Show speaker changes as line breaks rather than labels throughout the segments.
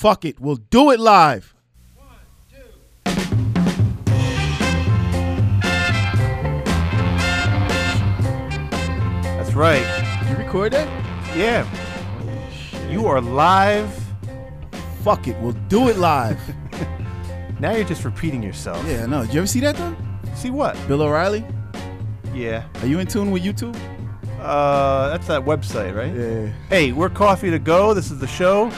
Fuck it, we'll do it live.
That's right.
You record that?
Yeah. You are live.
Fuck it, we'll do it live.
Now you're just repeating yourself.
yeah, no. Did you ever see that though?
See what?
Bill O'Reilly?
Yeah.
Are you in tune with YouTube?
Uh, that's that website, right?
Yeah.
Hey, we're Coffee to Go. This is the show.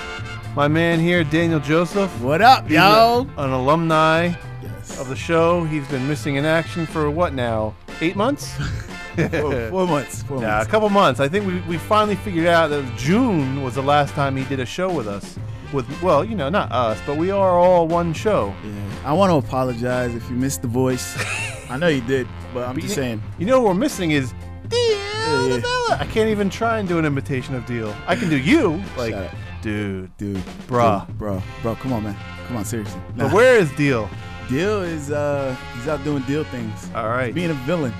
My man here, Daniel Joseph.
What up,
He's
yo?
an alumni
Yes.
of the show. He's been missing in action for what now? Eight months?
four, four months. Four
Yeah, a couple months. I think we, we finally figured out that June was the last time he did a show with us. With well, you know, not us, but we are all one show.
Yeah. I want to apologize if you missed the voice. I know you did, but I'm
But
just
you-
saying.
You know what we're missing is Deal I can't even try and do an imitation of Deal. I can do you, like,
Shut up.
dude.
Dude.
Bruh.
Dude, bro. Bro, come on, man. Come on, seriously. Nah.
But where is Deal?
Deal is, uh, he's out doing deal things.
All right,
Being a villain.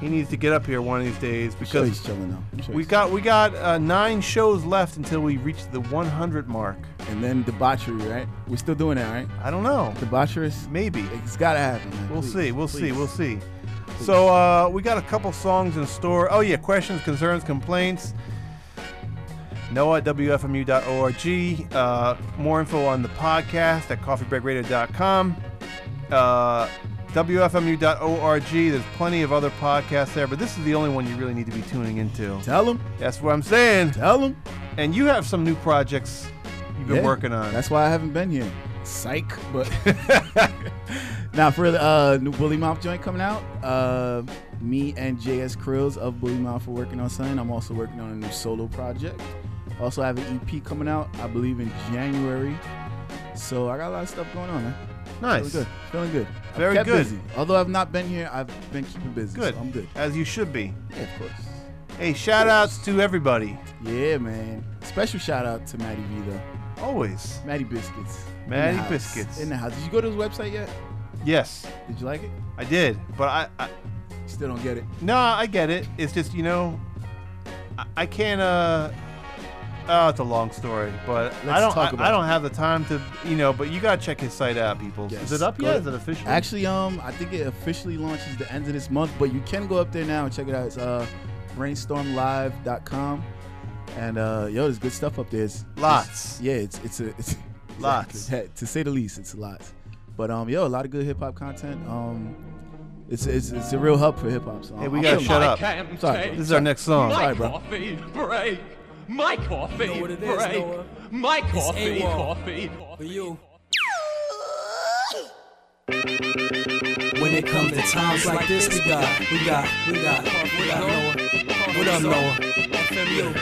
he needs to get up here one of these days
sure
because
he's chilling though. Sure
we
he's-
got we got uh, nine shows left until we reach the 100 mark.
And then debauchery, right? We're still doing that, right?
I don't know.
Debaucherous?
Maybe.
It's gotta happen, man.
We'll
Please,
see. We'll see. We'll see. So uh, we got a couple songs in store. Oh yeah, questions, concerns, complaints. Noah at WFMU.org. Uh, more info on the podcast at coffeebreakradio.com. Uh, WFMU.org. There's plenty of other podcasts there, but this is the only one you really need to be tuning into.
Tell them.
That's what I'm saying.
Tell them.
And you have some new projects you've been
Yeah,
working on.
That's why I haven't been here. Psych. But now for the uh, new Bully Mouth joint coming out, uh, me and JS Krills of Bully Mouth are working on something. I'm also working on a new solo project. Also have an EP coming out, I believe in January. So I got a lot of stuff going on, man.
nice.
Feeling good. Feeling good.
Very good.
Busy. Although I've not been here, I've been keeping busy.
Good.
So I'm good.
As you should be.
Yeah, of course.
Hey, shout outs to everybody.
Yeah, man. Special shout out to Maddie V though.
Always.
Maddie Biscuits.
Maddie
house.
Biscuits.
In the house. Did you go to his website yet?
Yes,
Did you like it?
I did, but I, I
Still don't get it.
no, I get it. It's just you know, I, I can't. uh Oh, it's a long story, but I
Let's
don't.
talk
I,
about
I
it.
don't have the time to, you know. But you gotta check his site out, people.
Yes.
Is it up
Go
yet?
to-
Is it official?
Actually, um, I think it officially launches the end of this month, but you can go up there now and check it out. It's uh, brainstormlive.com. And uh, yo, there's good stuff up there. It's,
Lots.
yeah, it's it's a it's
Lots.
to say the least. It's a lot. But um, yo, a lot of good hip hop content. Um, it's it's it's a real hub for hip hop. So
Hey, we
I'm
gotta shut up.
Can't
Sorry, bro.
This is our next song.
My
Sorry, bro.
coffee break. My coffee
know what it is,
break.
Noah?
My coffee,
AWOL.
coffee.
For you. When it comes to times like this, we got, we got, we got, we got Noah. What up, Noah? FMU.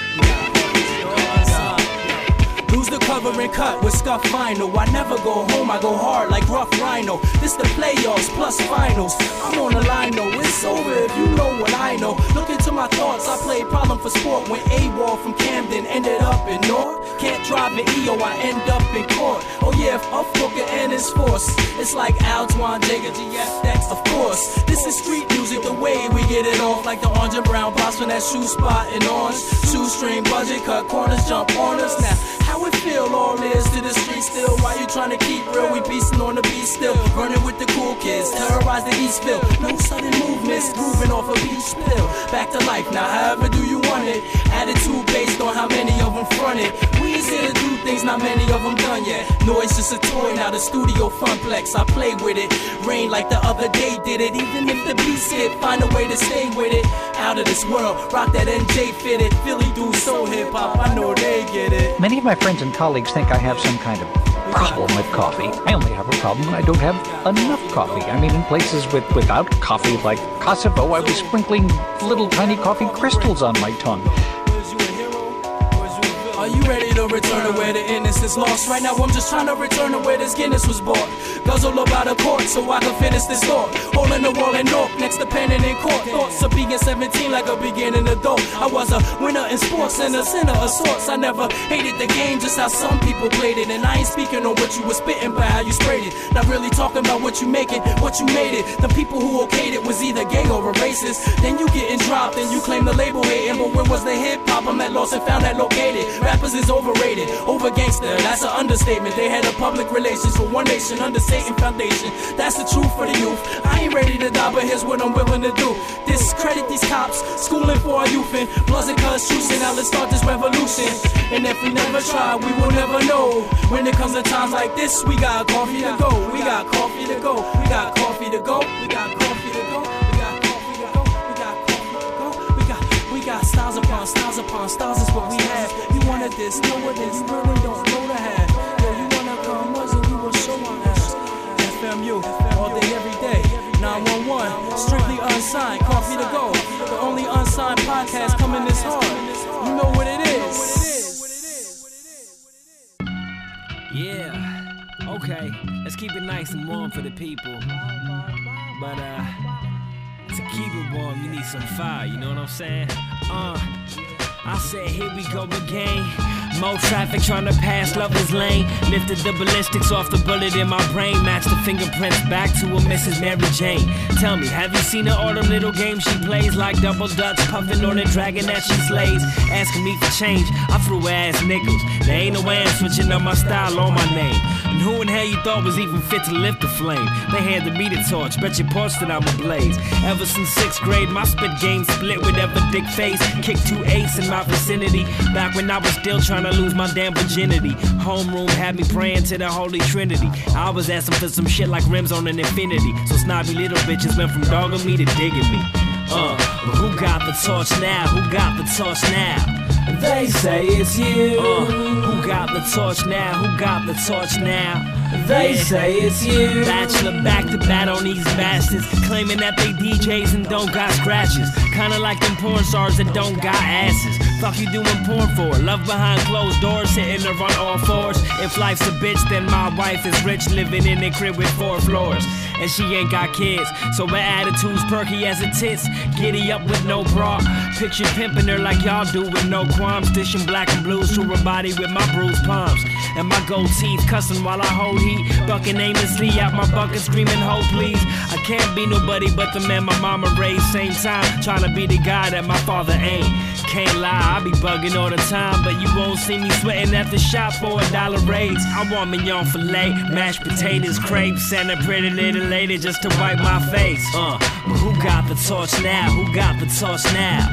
Lose the cover and cut with scuff vinyl. I never go home, I go hard like rough rhino. This the playoffs plus finals. I'm on the line, no, it's over if you know what I know. Look into my thoughts, I played problem for sport when A-Wall from Camden ended up in North. Can't drive an EO, I end up in court. Oh yeah, if up Booker and his force. It's like Altwan, Jagger, GFX, of course. This is street music, the way we get it off. Like the orange and brown box from that shoe spot in orange. Shoestring budget, cut corners, jump on us. Now, it feel all is to the street still? Why you trying to keep real? We beastin' on the beat still. Running with the cool kids, terrorize the Eastville. No sudden movements, grooving off a beach spill. Back to life, now however do you want it? Attitude based on how many of them fronted. We is here to do things, not many of them done yet. Noise just a toy, now the studio funplex. I play with it. Rain like the other day did it. Even if the beats hit, find a way to stay with it. Out of this world, rock that NJ fitted. Philly dudes so hip hop, I know they get it.
Many of my friends and colleagues think I have some kind of problem with coffee. I only have a problem when I don't have enough coffee. I mean, in places with without coffee, like Kosovo, I was sprinkling little tiny coffee crystals on my tongue.
Are you ready to return to where the innocence lost? Right now, I'm just trying to return to where this Guinness was bought. Guzzle about a quart so I can finish this thought. Hole in the wall in North, next to penning in court. Thoughts of being 17 like a beginning adult. I was a winner in sports and a sinner of sorts. I never hated the game, just how some people played it. And I ain't speaking on what you were spitting, but how you sprayed it. Not really talking about what you making, what you made it. The people who okayed it was either gay or a racist. Then you getting dropped and you claim the label hating. But where was the hip hop? I'm at lost and found that located. Rap rappers is overrated. Over gangster, that's an understatement. They had a public relations for one nation under Satan Foundation. That's the truth for the youth. I ain't ready to die, but here's what I'm willing to do. Discredit these cops, schooling for our youth and bloods and constitution. Now let's start this revolution. And if we never try, we will never know. When it comes to times like this, we got coffee to go. We got coffee to go. We got coffee to go. We got coffee to go. Styles upon styles upon styles is what we have. You wanted this, know what it is, you really don't know the have. Yo, you wanna come us and we will show our ass. FMU, all day, every day. 911, strictly unsigned, coffee to go. The only unsigned podcast coming this hard. You know what it is.
Yeah. Okay. Let's keep it nice and warm for the people. But uh to keep it warm, you need some fire, you know what I'm saying? Uh I said here we go again. More traffic trying to pass lover's lane. Lifted the ballistics off the bullet in my brain. Matched the fingerprints back to a Mrs. Mary Jane. Tell me, have you seen her all them little games she plays? Like double dutch, puffing on a dragon that she slays. Asking me for change, I threw ass nickels. There ain't no way I'm switching up my style or my name. Who in hell you thought was even fit to lift the flame? They handed me the torch, bet your porch that I'm a blaze. Ever since sixth grade, my spit game split with ever dick face. Kick two eights in my vicinity. Back when I was still trying to lose my damn virginity. Homeroom had me praying to the Holy Trinity. I was asking for some shit like rims on an infinity. So snobby little bitches went from dogging me to digging me. Uh, but who got the torch now? Who got the torch now?
They say it's you.
Uh, who got the torch now? Who got the torch now?
They say it's you.
Bachelor back to bat on these bastards, claiming that they DJs and don't got scratches. Kinda like them porn stars that don't got asses. Fuck you doing porn for? Love behind closed doors, hitting her on all fours. If life's a bitch, then my wife is rich, living in a crib with four floors. And she ain't got kids, so her attitude's perky as a tits. Giddy up with no bra. Picture pimping her like y'all do with no qualms. Dishing black and blues to her body with my bruised palms. And my gold teeth cussing while I hold heat. Bucking aimlessly out my bucket, screaming, Hold please. I can't be nobody but the man my mama raised. Same time, trying to be the guy that my father ain't. Can't lie, I be bugging all the time, but you won't see me sweating at the shop for a dollar raise. I want mignon filet, mashed potatoes, crepes, and a pretty little lady just to wipe my face. Uh, but who got the torch now? Who got the torch now?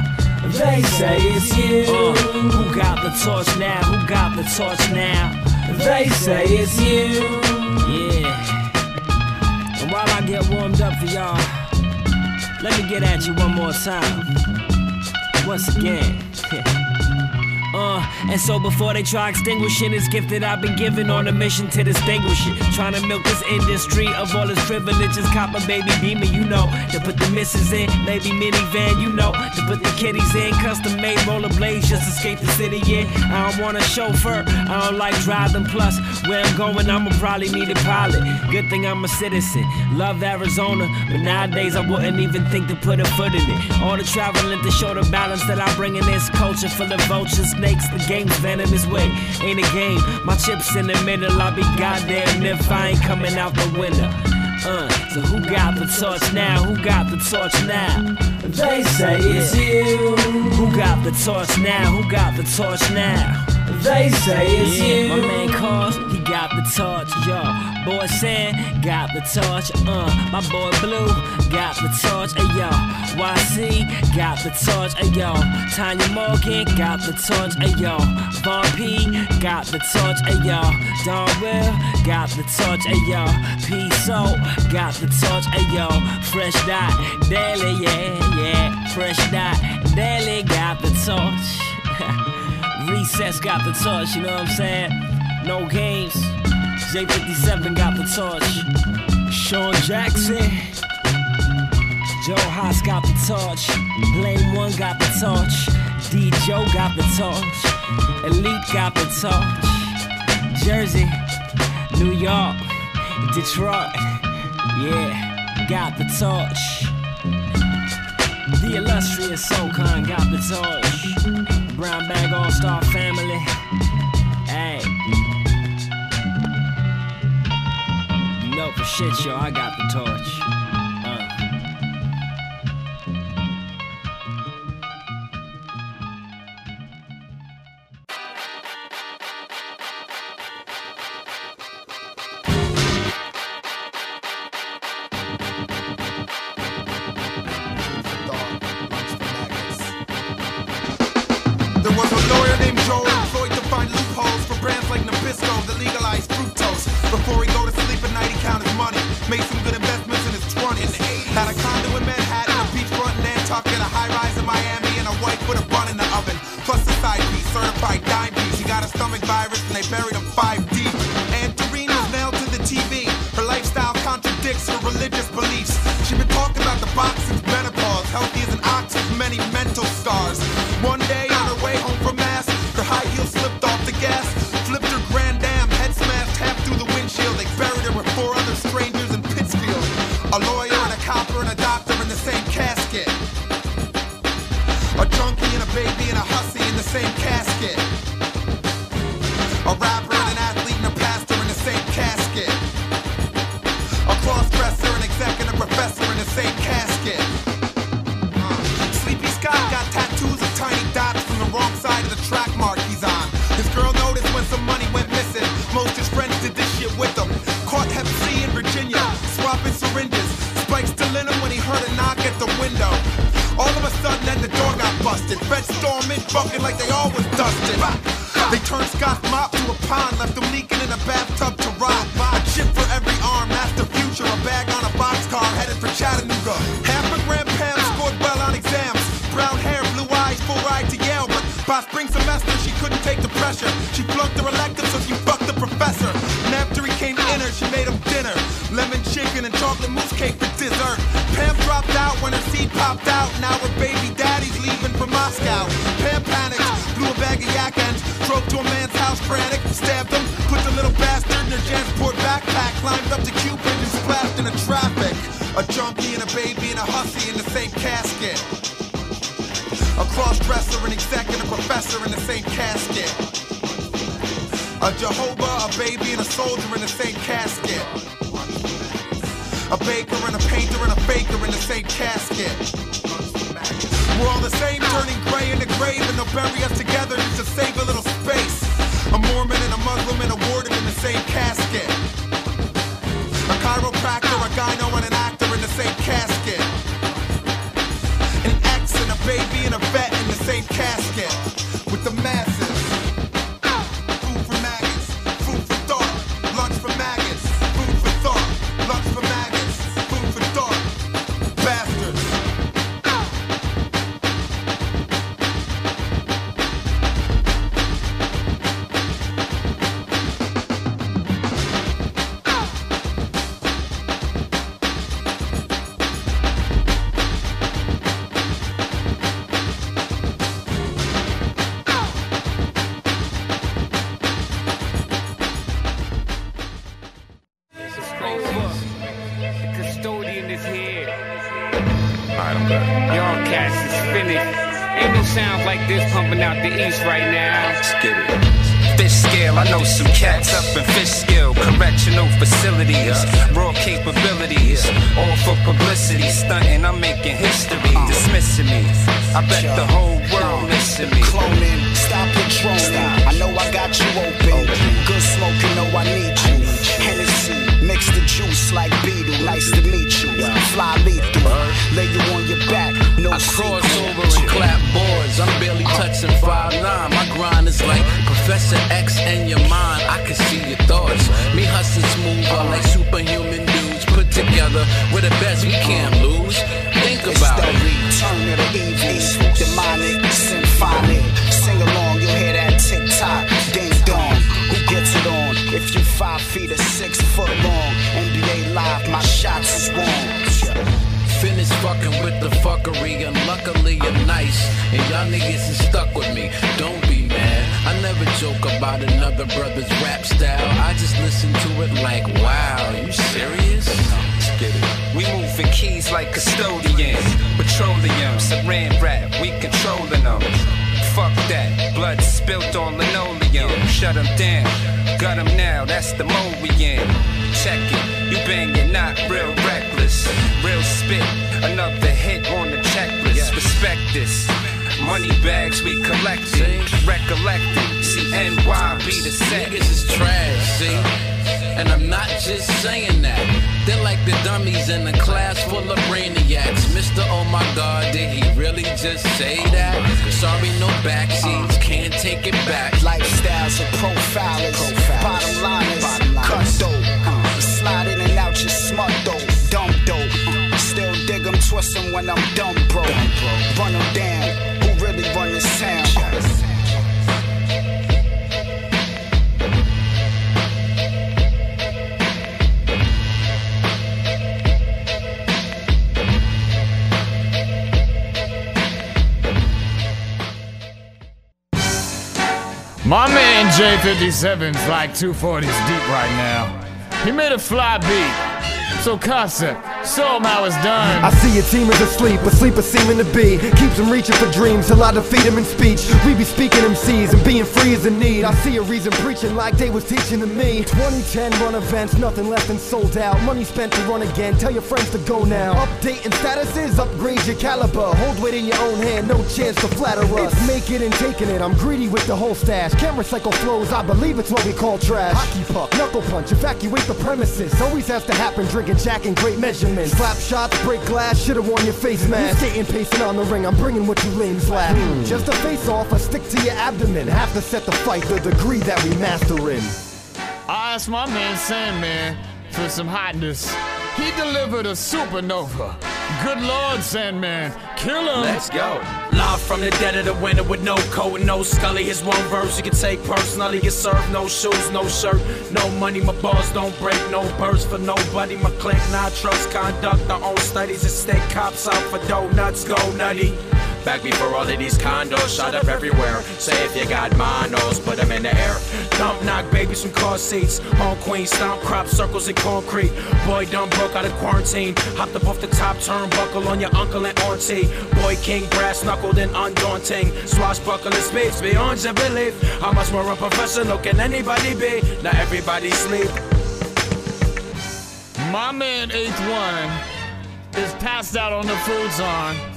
They say it's you.
Uh, who got the torch now? Who got the torch now?
They say it's you.
Yeah. And while I get warmed up for y'all, let me get at you one more time. Once again yeah. Uh, and so before they try extinguishing this gift that I've been given on a mission to distinguish it. Trying to milk this industry of all its privileges. Cop a baby beamer, you know. To put the misses in, maybe minivan, you know. To put the kiddies in, custom made rollerblades, just escape the city, yeah. I don't want a chauffeur, I don't like driving. Plus, where I'm going, I'ma probably need a pilot. Good thing I'm a citizen. Love Arizona, but nowadays I wouldn't even think to put a foot in it. All the traveling to show the balance that I bring in this culture full of vultures snakes, the game's venomous way. Ain't a game, my chips in the middle. I'll be goddamn if I ain't coming out the winner. Uh, so who got the torch now? Who got the torch now?
They say it's you.
Who got the torch now? Who got the torch now?
They say it's
Yeah,
you.
my man calls, he got the torch, yo. Boy Sam got the torch, uh. My boy Blue got the torch, ay yo. YC got the torch, ay yo. Tanya Morgan got the torch, ay yo. Von Pea got the torch, ay yo. Don Will got the torch, ay yo. P So got the torch, ay yo. Fresh Dot Daily, yeah, yeah. Fresh Dot Daily got the torch. Recess got the torch, you know what I'm saying? No games. J57 got the torch. Sean Jackson. Joe Haas got the torch. Blame One got the torch. D. Joe got the torch. Elite got the torch. Jersey, New York, Detroit. Yeah, got the torch. The illustrious Soul Khan got the torch. Brown Bag All Star Family. Hey. Know for shit, yo, I got the torch.
A junkie and a baby and a hussy in the same casket. A cross-dresser, an exec, and a professor in the same casket. A Jehovah, a baby, and a soldier in the same casket. A baker and a painter and a faker in the same casket. We're all the same, turning gray in the grave, and they'll bury us together just to save a little space. A Mormon and a Muslim and a warden in the same casket. In
stunting, I'm making history. Dismissing me. I bet the whole world missing me.
Cloning, stop your droning. I know I got you open. Good smoking, know I need you. Hennessy, mix the juice like Beetle. Nice to meet you. Fly lethal, lay you on your back. No
I cross over and clap boards. I'm barely uh. touching five nine. My grind is like Professor X in your mind. I can see your thoughts. Me hustling smooth, all like superhuman dudes put together. We're the best, we can't fuckery, and luckily you're nice. And y'all niggas is stuck with me. Don't be mad. I never joke about another brother's rap style. I just listen to it like, wow, you serious?
We moving keys like custodians. Petroleum, saran wrap, we controlling them. Fuck that, blood spilt on linoleum. Shut them down, got them now, that's the mode we in. Check it, you banging, not real reckless. Real spit, another bags we collecting, recollecting. See NY be the set.
Niggas is trash, see? And I'm not just saying that. They're like the dummies in a class full of brainiacs. Mr. Oh my god, did he really just say that? Sorry, no backseats, can't take it back.
Lifestyles of profilers. Bottom liners, cut dope. Slide in and out your smut dope. Dumb dope. Still dig 'em, twist 'em when I'm dumb broke. Run 'em down run this town.
My man J57's like 240s deep right now. He made a fly beat. So concept him it's done.
I see your team is asleep, but sleep is seeming to be. Keeps them reaching for dreams till I defeat them in speech. We be speaking MCs and being free is a need. I see a reason preaching like they was teaching to me. 2010 run events, nothing left and sold out. Money spent to run again, tell your friends to go now. Updating statuses, upgrade your caliber. Hold weight in your own hand, no chance to flatter us. It's make it and taking it, I'm greedy with the whole stash. Camera cycle flows, I believe it's what we call trash. Hockey puck, knuckle punch, evacuate the premises. Always has to happen, drinking jack in great measurements. Slap shots, break glass, should've worn your face mask. Skating, pacing on the ring, I'm bringing what you lames laugh. Hmm. Just a face off, I stick to your abdomen. Have to set the fight the degree that we master in.
I asked my man Sandman for some hotness. He delivered a supernova. Good Lord, Sandman, kill him.
Let's go. Live from the dead of the winter with no coat and no scully. His one verse you can take personally. Get served, no shoes, no shirt, no money. My balls don't break, no burst for nobody. My clique not trust conduct their own studies and stay cops out for donuts. Go nutty. Back before all of these condos shot up everywhere. Say if you got monos, put them in the air. Dump knock babies from car seats. Home queen stomp crop circles in concrete. Boy dumb broke out of quarantine. Hopped up off the top turnbuckle on your uncle and auntie. Boy king brass knuckled and undaunting. Swashbuckling speeds beyond your belief. How much more unprofessional can anybody be? Now everybody sleep.
My man Eighth One is passed out on the food zone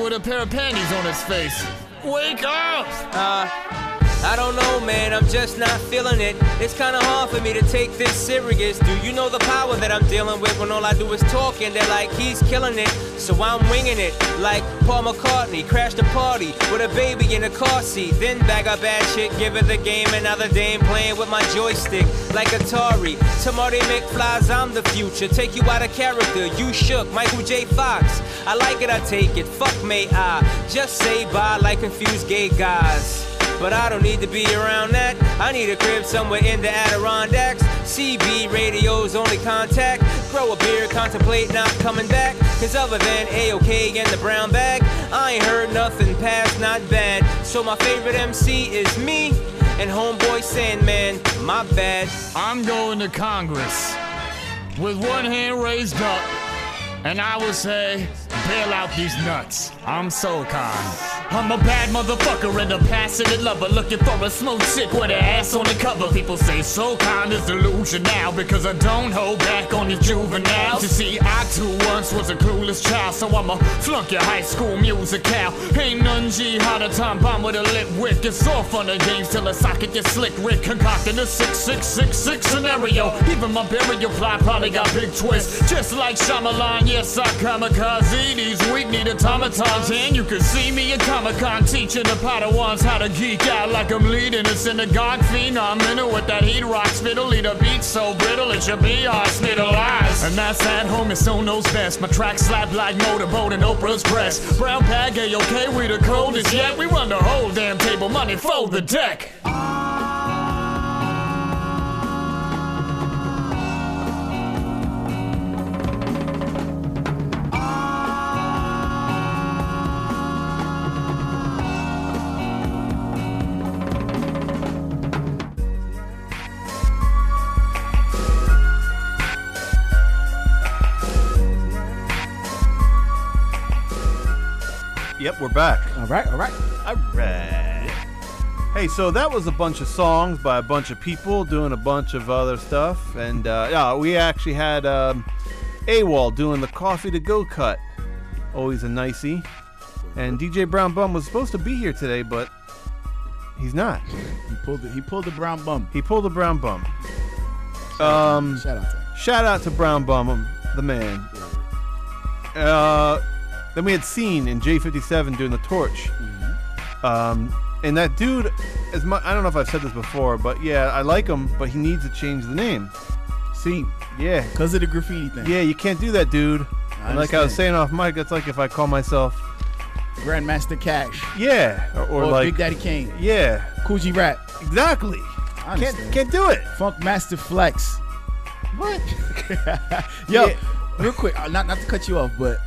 with a pair of panties on his face. Wake up!
Uh, I don't know, man. I'm just not feeling it. It's kind of hard for me to take this serious. Do you know the power that I'm dealing with when all I do is talk and they're like, he's killing it? So I'm winging it. Like Paul McCartney crashed a party with a baby in a car seat. Then bag a bad shit, give it the game. Another dame playing with my joystick like Atari. To Marty McFly's, I'm the future. Take you out of character. You shook. Michael J. Fox. I like it, I take it. Fuck may I. Just say bye like confused gay guys. But I don't need to be around that. I need a crib somewhere in the Adirondacks. CB radio's only contact. Grow a beard, contemplate not coming back. Cause other than A-OK and the brown bag, I ain't heard nothing past not bad. So my favorite MC is me and homeboy Sandman. My bad.
I'm going to Congress with one hand raised up, and I will say, bail out these nuts. I'm Soul Khan. I'm a bad motherfucker and a passionate lover looking for a smooth chick with her ass on the cover. People say Soul Khan is delusion now because I don't hold back on these juveniles. You see, I too once was a clueless child, so I'ma flunk your high school musical. Ain't none G hotter time bomb with a lit wick. It's all fun and games till a socket gets slick. Rick concocting a 6666 scenario. Even my burial plot probably got big twists. Just like Shyamalan, yes, I kamikaze. These weak need automatons, and you can see me in Comic Con teaching the Padawans how to geek out like I'm leading a synagogue fiend. I'm phenom. with that heat rock spittle, lead a beat so brittle it should be hospitalized. And that's at home, it's so knows best. My track slap like motorboat and Oprah's breast. Brown bag, A-OK, we the coldest yet. We run the whole damn table, money fold the deck.
Yep, we're back.
All right, all right.
All right. Hey, so that was a bunch of songs by a bunch of people doing a bunch of other stuff, and uh, yeah, we actually had um, AWOL doing the coffee to go cut. Always a nicey. And DJ Brown Bum was supposed to be here today, but he's not.
He pulled the, he pulled the brown bum.
He pulled the brown bum. Um,
Shout out to him.
Shout out to Brown Bum, um, the man. Uh, then we had Scene in J57 doing the torch. Um, and that dude, as mu I don't know if I've said this before, but yeah, I like him, but he needs to change the name.
Scene.
Yeah.
Because of the graffiti thing.
Yeah, you can't do that, dude.
I
like I was saying off mic, it's like if I call myself,
Grandmaster Cash.
yeah, or, or
Or
like
Big Daddy Kane.
yeah,
Kool G Rap.
exactly.
I
Can't can't do it.
Funkmaster Flex.
What?
Yo,
Yeah.
real quick, uh, not not to cut you off, but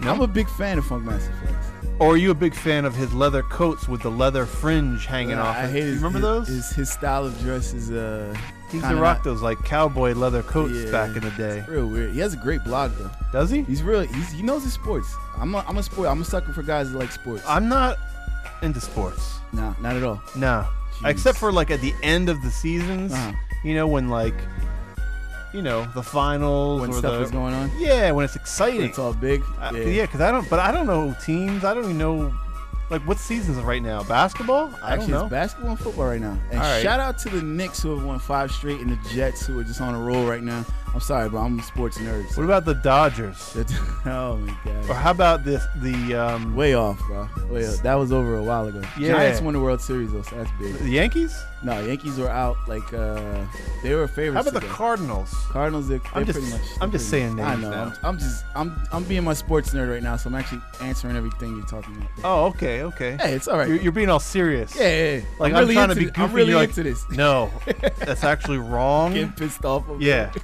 I'm a big fan of Funkmaster Flex.
Or are you a big fan of his leather coats with the leather fringe hanging
Uh,
off?
I
it?
hate
You
his,
remember
his,
those?
His, his style of dress is uh.
he used to rock those like cowboy leather coats
Yeah.
back in the day.
Real weird. He has a great blog though.
Does he?
He's really he's, he knows his sports. I'm a, I'm a sport. I'm a sucker for guys that like sports.
I'm not into sports.
nah, not at all.
No.
Jeez.
Except for like at the end of the seasons,
Uh-huh.
you know, when like, you know, the finals
When
or
stuff
the,
is going on.
Yeah, when it's exciting.
It's all big.
Uh,
yeah.
yeah, because I don't. But I don't know teams. I don't even know. Like what seasons right now? Basketball? I
Actually,
don't know.
it's basketball and football right now. And
right.
shout out to the Knicks who have won five straight and the Jets who are just on a roll right now. I'm sorry, bro. I'm a sports nerd.
What about the Dodgers?
oh my god.
Or how about this? The um,
Way off, bro. Way off. That was over a while ago.
Yeah.
Giants won the World Series though, so that's big.
the Yankees?
No, Yankees were out like uh they were favorites.
How about the. Cardinals?
Cardinals? They're, they're
just-
pretty much.
I'm just saying
much- I know.
now.
I'm, I'm just. I'm. I'm being my sports nerd right now, so I'm actually answering everything you're talking about.
Oh, okay, okay.
Hey, it's all right.
You're, you're being all serious.
Yeah, yeah, yeah.
Like
I'm
I'm,
really
trying to be goofy.
I'm really
you're like,
into this.
No, that's actually wrong.
Getting pissed off. Over
Yeah.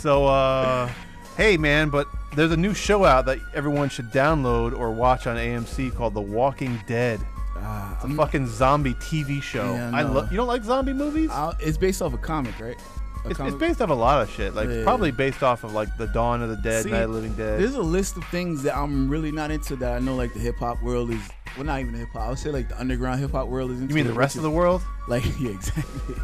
So, uh, hey, man, but there's a new show out that everyone should download or watch on AMC called The Walking Dead.
Ah,
It's a
I'm-
fucking zombie TV show.
Yeah,
I
no.
love. You don't like zombie movies?
I'll- it's based off a comic, right? A
It's, it's based off a lot of shit. Like
Yeah.
probably based off of like the Dawn of the Dead,
See,
Night of the Living Dead.
There's a list of things that I'm really not into that I know like the hip hop world is well not even hip hop. I would say like the underground hip hop world is into.
you mean the rest of the world?
Like yeah, exactly.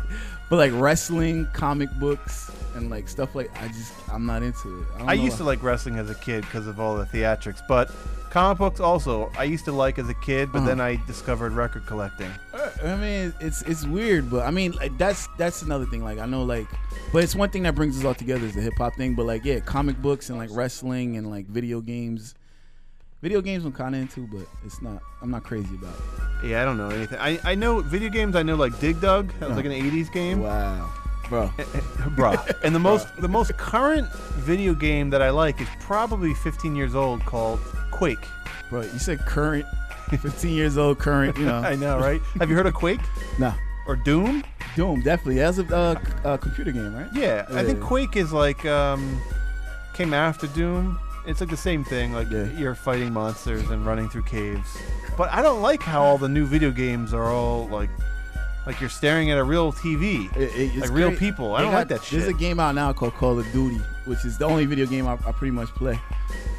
But like wrestling, comic books, and like stuff like I just I'm not into it. I,
I used to like wrestling as a kid because of all the theatrics, but comic books also I used to like as a kid, but
Uh-huh.
then I discovered record collecting.
Uh, I mean, it's it's weird, but I mean, like that's that's another thing. Like I know, like, but it's one thing that brings us all together is the hip hop thing. But like, yeah, comic books and like wrestling and like video games. Video games I'm kind of into, but it's not. I'm not crazy about it.
Yeah, I don't know anything. I, I know video games. I know like Dig Dug. That was like an '80s game.
Wow, bro,
bruh. And the most the most current video game that I like is probably 15 years old, called Quake.
Bro, you said current, 15 years old, current. You know,
I know, right? Have you heard of Quake
nah,
or Doom?
Doom definitely. That's a uh, uh, computer game, right?
Yeah, I think Quake is like um, came after Doom. It's like the same thing. Like
Yeah.
you're fighting monsters and running through caves. But I don't like how all the new video games are all like like you're staring at a real TV,
It- it- it's
like real
great.
people. I
They
don't
got-
like that shit.
There's a game out now called Call of Duty, which is the only video game I, I pretty much play,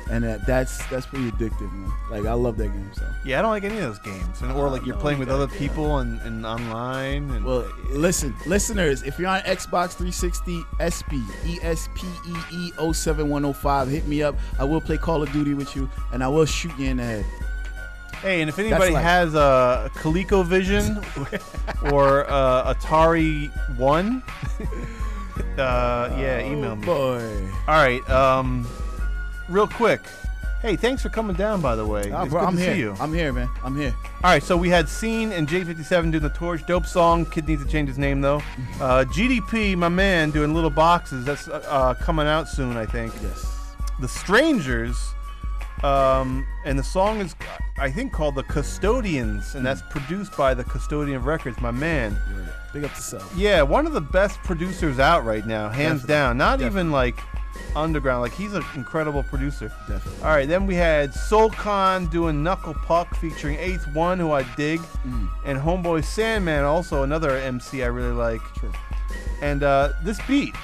and that, that's that's pretty addictive, man. Like I love that game. So
yeah, I don't like any of those games. And, or like you're playing
you
with other
gotta-
people and, and online. And
well, listen, listeners, if you're on Xbox 360 SP E ESPEE 07105, hit me up. I will play Call of Duty with you, and I will shoot you in the head.
Hey, and if anybody
life.
has a ColecoVision or uh, Atari One, uh, yeah, email me.
Boy,
All right, um, real quick. Hey, thanks for coming down. By the way, it's
bro, I'm here.
you.
I'm here, man. I'm here.
All right, so we had Scene and J57 doing the Torch. Dope song. Kid needs to change his name though. Uh, GDP, my man, doing Little Boxes. That's uh, uh, coming out soon, I think.
Yes.
The Strangers, um, and the song is, I think, called The Custodians, and that's produced by the Custodian of Records, my man.
Big up to self.
Yeah, one of the best producers out right now, hands
Definitely.
down. Not
Definitely.
even like underground. Like he's an incredible producer.
Definitely.
All right, then we had Soul Khan doing Knuckle Puck featuring Eighth One, who I dig,
Mm.
and Homeboy Sandman, also another MC I really like.
True.
And uh, this beat,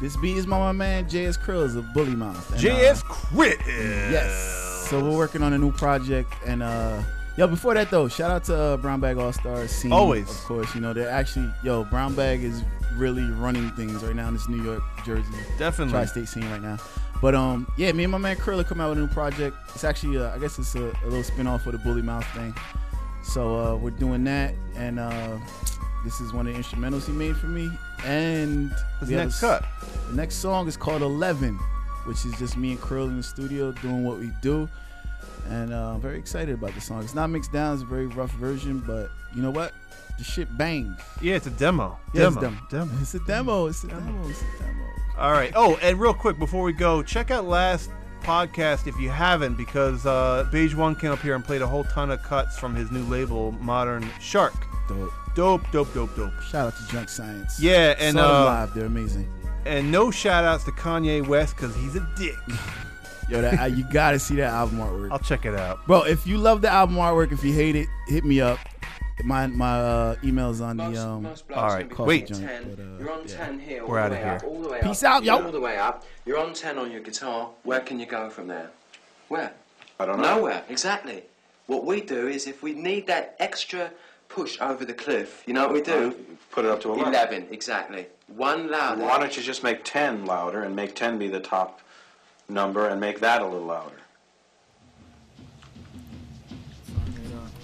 This beat is by my man JS Krills of Bully Mouth. And, uh,
JS Crit.
Yes. So we're working on a new project, and uh, yo, before that though, shout out to uh, Brown Bag All Stars scene.
Always.
of course. You know they're actually yo Brown Bag is really running things right now in this New York, Jersey,
Definitely.
tri-state scene right now. But um, yeah, me and my man Krill are coming out with a new project. It's actually, uh, I guess it's a, a little spin-off of the Bully Mouth thing. So uh, we're doing that, and uh, this is one of the instrumentals he made for me. And a
next cut.
The next song is called Eleven, which is just me and Krill in the studio doing what we do. And uh, I'm very excited about the song. It's not mixed down; it's a very rough version, but you know what? The shit bangs.
Yeah, it's a demo.
Yeah, it's
demo.
a demo. It's a demo. It's a demo. It's a demo.
All right. Oh, and real quick before we go, check out last podcast if you haven't, because uh, Beige One came up here and played a whole ton of cuts from his new label, Modern Shark.
Dope.
Dope, dope, dope, dope.
Shout out to Junk Science.
Yeah, and
Saw them
uh,
live. They're amazing.
and no shout outs to Kanye West because he's a dick.
Yo, that, uh, you gotta see that album artwork.
I'll check it out.
Bro, if you love the album artwork, if you hate it, hit me up. My my uh, email's on the um.
All right, wait.
joint,
Ten.
but, uh,
You're on ten here. All
We're
the
outta
way
here.
Up, all the way
Peace
up.
out, yo.
All the way up. You're on ten on your guitar. Where can you go from there? Where?
I don't know.
Nowhere. Exactly. What we do is, if we need that extra push over the cliff. You know what we do?
Uh, put it up to 11.
11, exactly. One louder.
Why don't you just make 10 louder and make 10 be the top number and make that a little louder?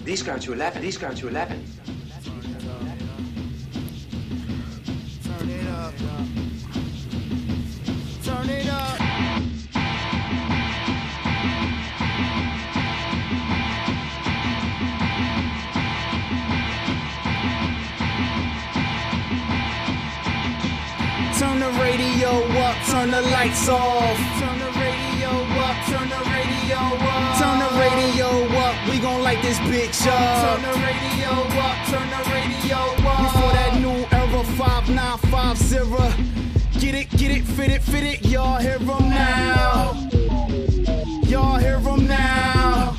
These go to 11. These go to
11. Radio up, turn the lights off. Turn the radio up, turn the radio up. Turn the radio up, we gon' light this bitch up. Turn the radio up, turn the radio up. Before that new era 5950. Get it, get it, fit it, fit it, y'all hear 'em now. Y'all hear 'em now.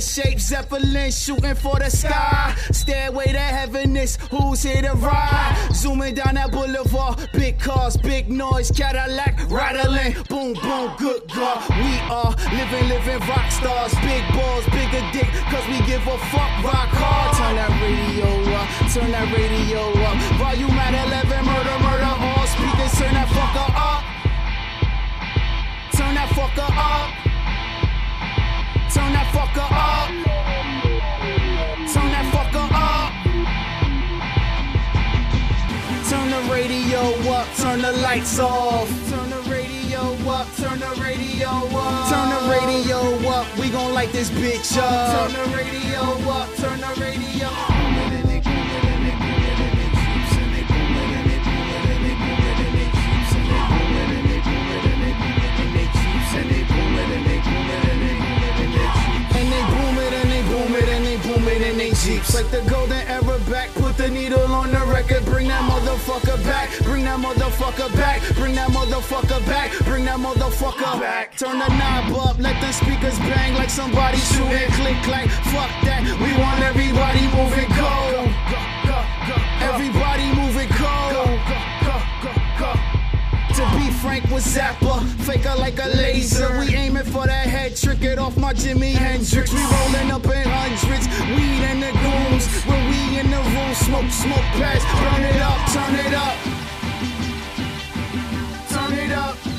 Shape Zeppelin, shooting for the sky. Stairway to heaven is who's here to ride. Zooming down that boulevard, big cars, big noise, Cadillac rattling. Boom, boom, good God. We are living, living rock stars. Big balls, bigger dick, cause we give a fuck rock hard. Turn that radio up, turn that radio up. Volume at 11, murder, murder, all speakers, turn that fucker up. Turn that fucker up. Turn that fucker up. Turn that fucker up. Turn the radio up, turn the lights off. Turn the radio up, turn the radio up. Turn the radio up, we gon' light this bitch up. Turn the radio up, turn the radio And jeeps. Like the golden era back, put the needle on the record. Bring that motherfucker back, bring that motherfucker back, bring that motherfucker back, bring that motherfucker back. Turn the knob up, let the speakers bang like somebody shooting. Click like, fuck that. We want everybody moving go. Everybody moving go. To be frank with Zappa, faker like a laser. We aiming for that head trick, it off my Jimi Hendrix. We rolling up in hundreds, weed and the goons. When we in the room, smoke, smoke pass, Turn it up, turn it up. Turn it up.